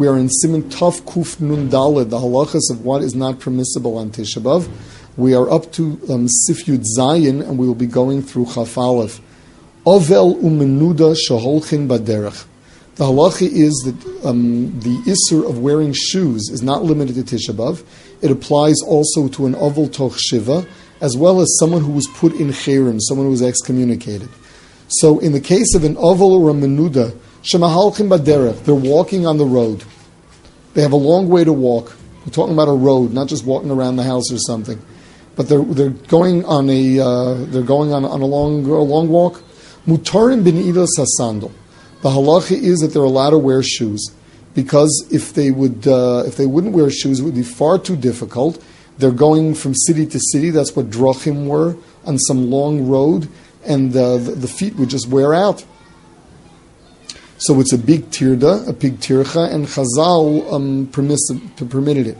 We are in Siman Tov Kuf Nun Daled, the halachas of what is not permissible on Tisha B'Av. We are up to um, Sifyud Zayin, and we will be going through Chaf. Ovel umenuda shaholchin baderech. The halacha is that um, the isser of wearing shoes is not limited to Tisha B'Av. It applies also to an ovel toch shiva, as well as someone who was put in cherem, someone who was excommunicated. So, in the case of an ovel or a menuda, shemahalchim baderech, they're walking on the road. They have a long way to walk. We're talking about a road, not just walking around the house or something. But they're, they're going on a uh, they're going on, on a long a long walk. Mutarim bin Ida sasandal. The halacha is that they're allowed to wear shoes because if they would uh, if they wouldn't wear shoes, it would be far too difficult. They're going from city to city. That's what drachim were on some long road, and uh, the, the, feet would just wear out. So it's a big tirda, a big tircha, and Chazal um, permitted it.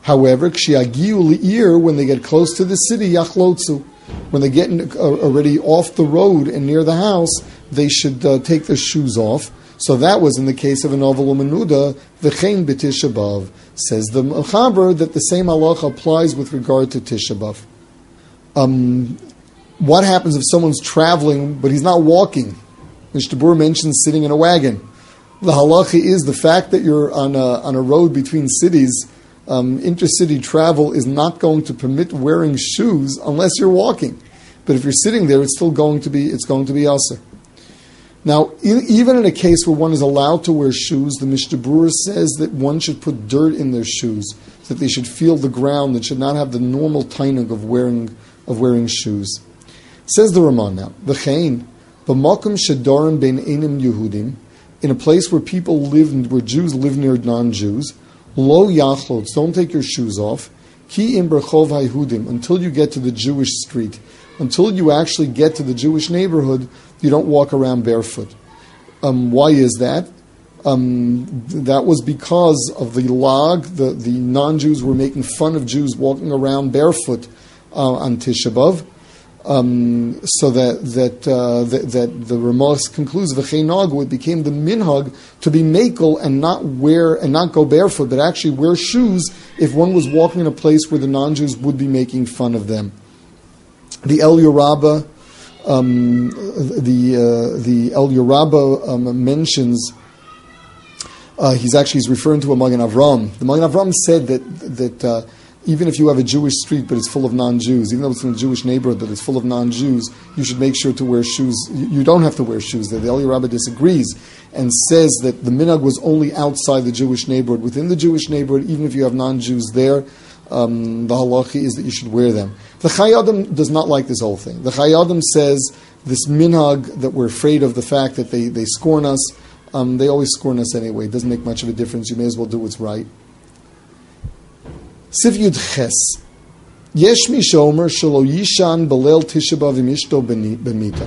However, kshiagiu when they get close to the city, yachlotzu. When they get in, uh, already off the road and near the house, they should uh, take their shoes off. So that was in the case of an ovel menuda, v'chein b'tishabav. Says the Mechaber that the same halacha applies with regard to Tishabav. Um, what happens if someone's traveling but he's not walking? Mishnah Berurah mentions sitting in a wagon. The halacha is the fact that you're on a, on a road between cities, um, intercity travel is not going to permit wearing shoes unless you're walking. But if you're sitting there, it's still going to be it's going to be aser. Now, even in a case where one is allowed to wear shoes, the Mishnah Berurah says that one should put dirt in their shoes, that they should feel the ground, that should not have the normal tainig of wearing of wearing shoes. Says the Ramon now, the Chain, b'makom shedarim ben enim Yehudim, in a place where people live, where Jews live near non-Jews, lo yachlots, don't take your shoes off, ki im berchov Yehudim, until you get to the Jewish street, until you actually get to the Jewish neighborhood, you don't walk around barefoot. Um, why is that? Um, that was because of the lag. The, the non Jews were making fun of Jews walking around barefoot uh, on Tisha B'Av. Um, so that that, uh, that, that the Ramos concludes v'cheinag it became the minhag to be makel and not wear and not go barefoot, but actually wear shoes if one was walking in a place where the non-Jews would be making fun of them. The El Yoraba um, the uh, the Eliyahu Rabbah um, mentions. Uh, he's actually he's referring to a Magen Avram. The Magen Avram said that that uh, even if you have a Jewish street but it's full of non-Jews, even though it's in a Jewish neighborhood but it's full of non-Jews, you should make sure to wear shoes. You don't have to wear shoes there. The Eliyahu Rabbah disagrees and says that the minhag was only outside the Jewish neighborhood. Within the Jewish neighborhood, even if you have non-Jews there, um, the halacha is that you should wear them. The Chayei Adam does not like this whole thing. The Chayei Adam says this minhag that we're afraid of the fact that they, they scorn us, um, they always scorn us anyway. It doesn't make much of a difference. You may as well do what's right. Siv Yud Ches. Yesh mi shomer shalo yishan belel tishabav imishto benita.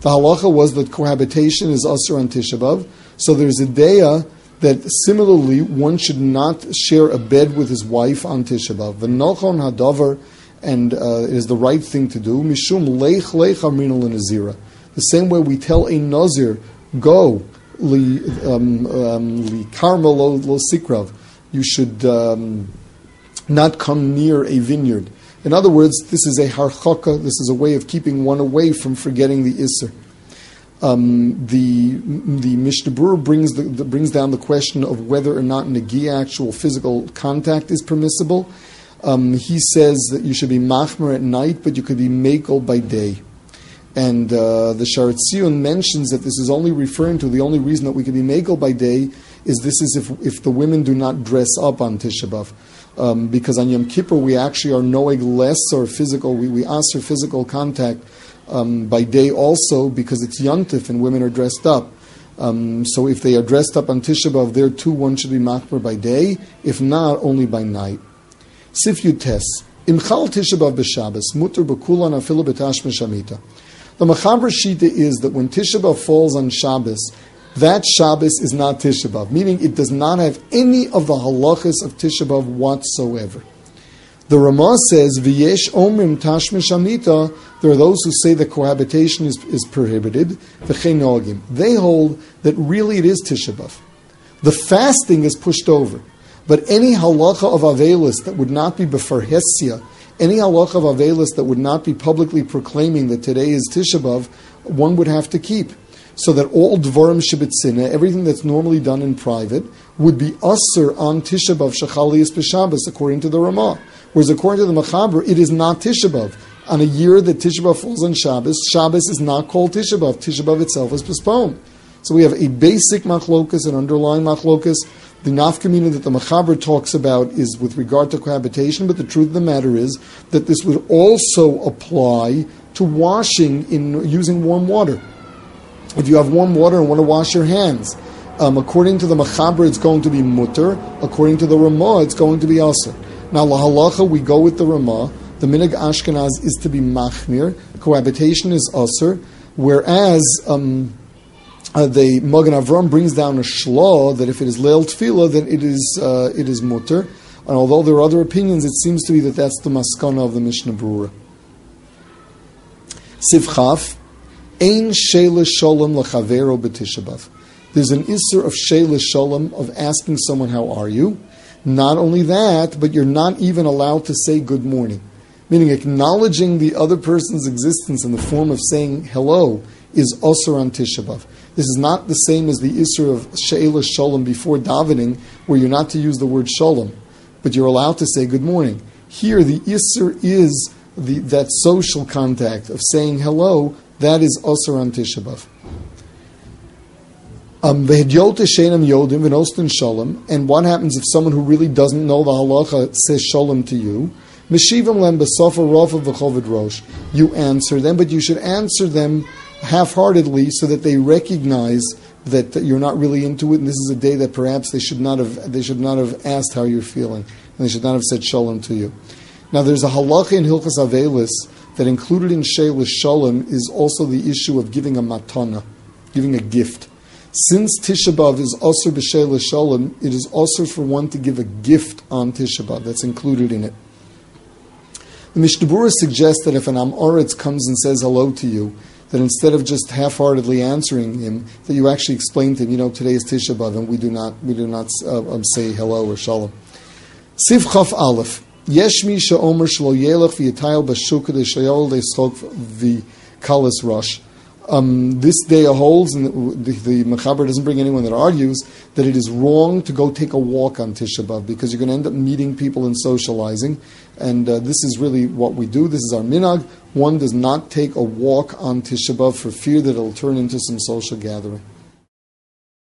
The halacha was that cohabitation is usher on tishabav. So there's a daya that similarly one should not share a bed with his wife on Tisha B'av. V'nochon hadavar, and uh, it is the right thing to do. Mishum leich leich amrinu nazira. The same way we tell a nazir, go li um, um, li karma lo, lo sikrav. You should um, not come near a vineyard. In other words, this is a harchaka. This is a way of keeping one away from forgetting the isser. Um, the the Mishnah brings the, the, brings down the question of whether or not negia, actual physical contact, is permissible. Um, he says that you should be machmer at night, but you could be makel by day. And uh, the Sha'ar HaTziyun mentions that this is only referring to the only reason that we could be makel by day is this is if, if the women do not dress up on Tisha B'av. Um, because on Yom Kippur we actually are knowing less or physical, we, we ask for physical contact um, by day also because it's Yontif and women are dressed up. Um, so if they are dressed up on Tisha B'Av, there too one should be makbar by day, if not, only by night. Sif Yutes. Imchal Tisha B'Av b'Shabbos, mutter b'kulan afilu b'tash shamita. The Machaber Shita is that when Tisha B'Av falls on Shabbos, that Shabbos is not Tisha B'Av, meaning it does not have any of the halachas of Tisha B'Av whatsoever. The Ramah says, "V'yesh omrim tashmish amita." There are those who say that cohabitation is, is prohibited. V'chenogim. They hold that really it is Tisha B'av. The fasting is pushed over. But any halacha of Avelis that would not be befarhesia, any halacha of Avelis that would not be publicly proclaiming that today is Tisha B'Av, one would have to keep. So that all dvarim shibitzina, everything that's normally done in private, would be usher on Tisha B'Av shachalias b'Shabbos, according to the Ramah. Whereas according to the Machaber, it is not Tisha B'Av. On a year that Tisha B'Av falls on Shabbos, Shabbos is not called Tisha B'Av. B'Av itself is postponed. So we have a basic machlokas, an underlying machlokas. The nafkamina that the Machaber talks about is with regard to cohabitation, but the truth of the matter is that this would also apply to washing in using warm water. If you have warm water and want to wash your hands, um, according to the Machaber, it's going to be mutter. According to the Ramah, it's going to be aser. Now, lahalacha, we go with the Ramah. The minig Ashkenaz is to be machmir. Cohabitation is aser. Whereas um, uh, the Magen Avram brings down a shlah that if it is leil tevilah, then it is uh, it is mutter. And although there are other opinions, it seems to be that that's the maskana of the Mishnah Brura. Sivchaf, ein shela shalom lachavero b'tishabav. There's an isser of shela shalom of asking someone how are you. Not only that, but you're not even allowed to say good morning, meaning acknowledging the other person's existence in the form of saying hello is also on Tisha This is not the same as the Isser of She'ela Shalom before davening, where you're not to use the word Shalom, but you're allowed to say good morning. Here, the Isser is the, that social contact of saying hello, that is also on Tisha um, yodim shalom. And what happens if someone who really doesn't know the halacha says shalom to you? You answer them, but you should answer them half-heartedly so that they recognize that you're not really into it, and this is a day that perhaps they should not have they should not have asked how you're feeling, and they should not have said shalom to you. Now, there's a halacha in Hilchas Avelis that included in Sheilas Shalom is also the issue of giving a matana, giving a gift. Since Tisha B'Av is also b'Sheilas Shalom, it is also for one to give a gift on Tisha B'Av. That's included in it. The Mishnah suggests that if an am ha'aretz comes and says hello to you, that instead of just half-heartedly answering him, that you actually explain to him, you know, today is Tisha B'av, and we do not we do not uh, um, say hello or shalom. Siv Chaf Aleph. Yesh mi she'omer shlo yelech v'yitayel b'shukah d'shayol de'schok v'kalas rosh. Um, this day holds, and the, the, the Mechaber doesn't bring anyone that argues, that it is wrong to go take a walk on Tisha B'Av because you're going to end up meeting people and socializing. And uh, this is really what we do. This is our minag. One does not take a walk on Tisha B'Av for fear that it'll turn into some social gathering.